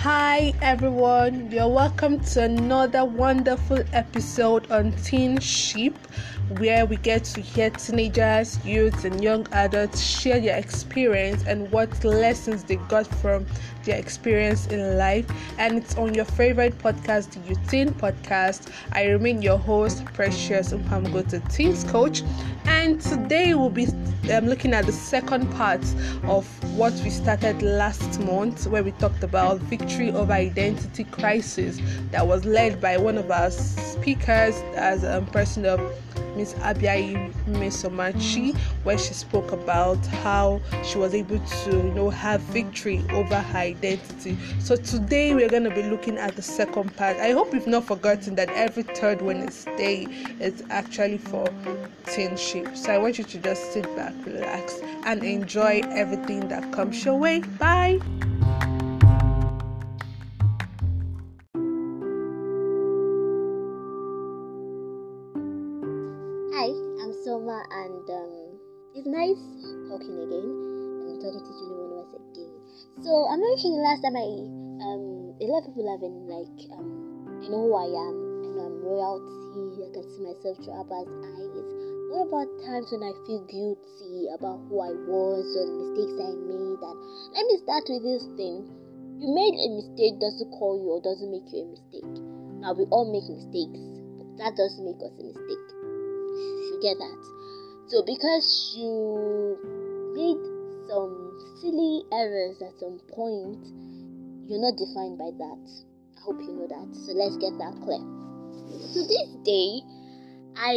Hi everyone, you're welcome to another wonderful episode on Teenship where we get to hear teenagers, youths, and young adults share their experience and what lessons they got from their experience in life. And it's on your favorite podcast, the Youth Podcast. I remain your host, Precious Umpamgoto Teens Coach. And today we'll be um, looking at the second part of what we started last month, where we talked about victory over identity crisis that was led by one of our speakers as a um, person of Miss Abiai Mesomachi, where she spoke about how she was able to, you know, have victory over her identity. So today we're going to be looking at the second part. I hope you've not forgotten that every third Wednesday is actually for teenship. So I want you to just sit back, relax, and enjoy everything that comes your way. Bye. And um, it's nice talking again and talking to you one us again. So I mentioned last time I um a lot of people have been like um I know who I am, I know I'm royalty, I can see myself through Abba's eyes. What about times when I feel guilty about who I was or the mistakes I made? And let me start with this thing. You made a mistake doesn't call you or doesn't make you a mistake. Now we all make mistakes, but that doesn't make us a mistake. Get that? So, because you made some silly errors at some point, you're not defined by that. I hope you know that. So, let's get that clear. So, this day, I,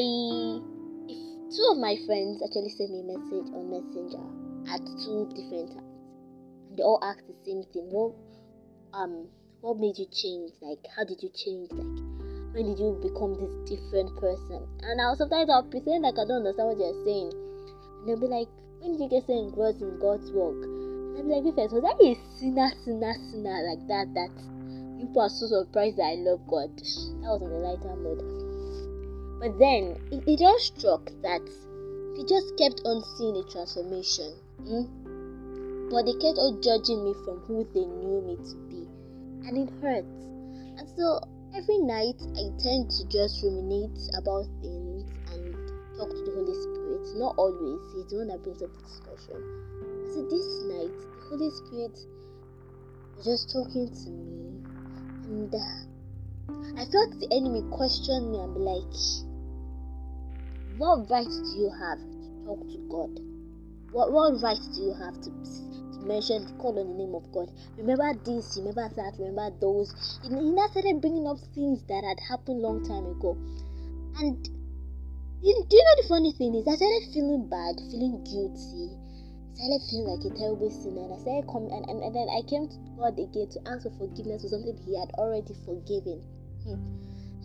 if two of my friends actually sent me a message on Messenger at two different times, they all asked the same thing. What, um, what made you change? Like, how did you change? Like, when did you become this different person? And I'll sometimes I'll pretend like I don't understand what you're saying. And they'll be like, when did you get so engrossed in God's work? And I'll be like, first, was I a sinner, sinner, sinner like that? That people are so surprised that I love God. That was on the lighter mode. But then it, it just struck that they just kept on seeing a transformation. Hmm? But they kept on judging me from who they knew me to be. And it hurts. And so Every night, I tend to just ruminate about things and talk to the Holy Spirit. Not always, He's the one that brings up the discussion. So this night, the Holy Spirit was just talking to me, and uh, I felt the enemy question me and be like, What right do you have to talk to God? What, what right do you have to mentioned, call on the name of God. Remember this, remember that, remember those. He now started bringing up things that had happened long time ago. And do you know the funny thing is, I started feeling bad, feeling guilty. I started feeling like a terrible sinner. And I started coming, and, and, and then I came to God again to ask for forgiveness for something He had already forgiven. Hmm.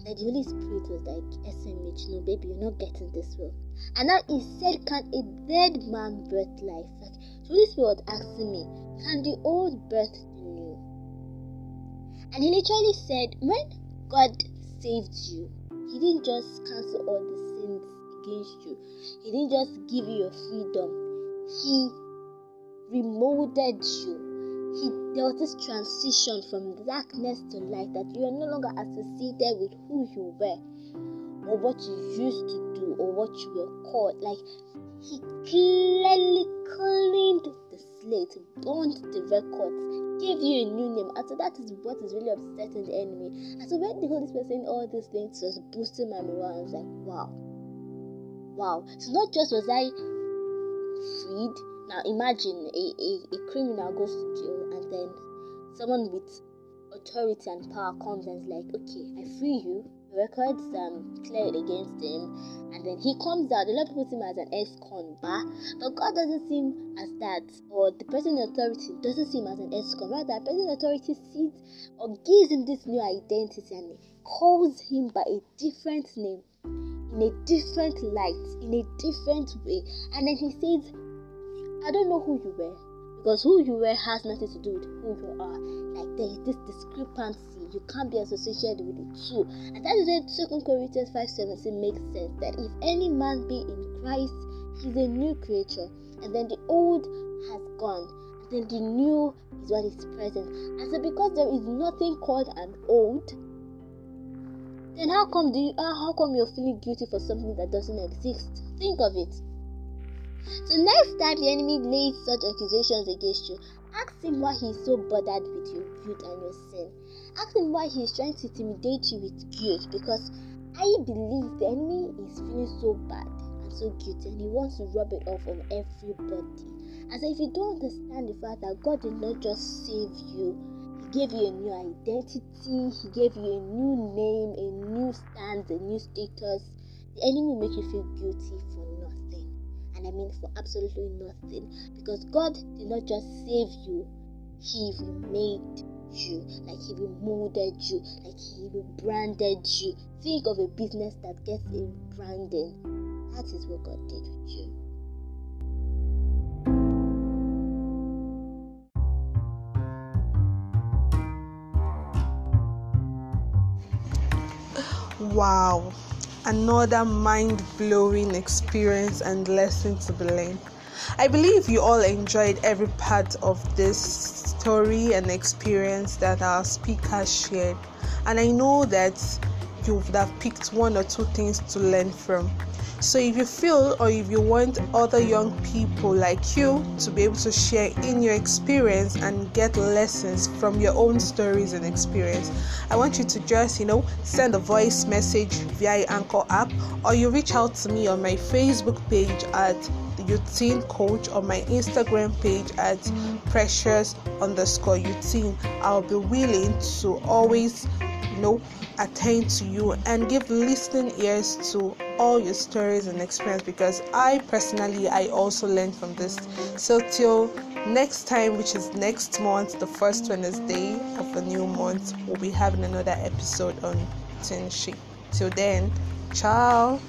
And the Holy Spirit was like, SMH, no, baby, you're not getting this well. And now He said, Can a dead man birth life? Like, Holy Spirit asking me, Can the old birth new? And he literally said, When God saved you, He didn't just cancel all the sins against you, He didn't just give you your freedom, He remolded you. He, there was this transition from darkness to light that you are no longer associated with who you were or what you used to do or what you were called. Like he clearly cleaned the slate, burned the records, gave you a new name. And so that is what is really upsetting the enemy. And so when the Holy Spirit saying all these things was boosting my morale, I was like, wow. Wow. So not just was I freed. Now imagine a, a, a criminal goes to jail and then someone with authority and power comes and is like, okay, I free you records um, cleared against him, and then he comes out. A lot of people see him as an ex-con, but God doesn't see him as that, or the person in authority doesn't see him as an ex-con. Rather, the person in authority sees or gives him this new identity and calls him by a different name, in a different light, in a different way, and then he says, "I don't know who you were." Because who you were has nothing to do with who you are. Like there is this discrepancy you can't be associated with the two. And that is why Second Corinthians 5:17 makes sense that if any man be in Christ, he's a new creature, and then the old has gone. and then the new is what is present. And so, because there is nothing called an old, then how come do you, how come you're feeling guilty for something that doesn't exist? Think of it. So next time the enemy lays such accusations against you, ask him why he's so bothered with your guilt and your sin. Ask him why he's trying to intimidate you with guilt because I believe the enemy is feeling so bad and so guilty and he wants to rub it off on everybody. So if you don't understand the fact that God did not just save you, He gave you a new identity, He gave you a new name, a new stance, a new status, the enemy will make you feel guilty for nothing. And I mean for absolutely nothing. Because God did not just save you, He remade you, like He remolded you, like He rebranded you. Think of a business that gets a branding. That is what God did with you. Wow, another mind blowing experience and lesson to be learned. I believe you all enjoyed every part of this story and experience that our speaker shared, and I know that you would have picked one or two things to learn from. So, if you feel or if you want other young people like you to be able to share in your experience and get lessons from your own stories and experience, I want you to just, you know, send a voice message via Anchor app or you reach out to me on my Facebook page at the Coach or my Instagram page at precious underscore Youth I'll be willing to always, know, attend to you and give listening ears to all your stories and experience because I personally I also learned from this. So till next time, which is next month, the first Wednesday of the new month, we'll be having another episode on Teenship. Till then, ciao.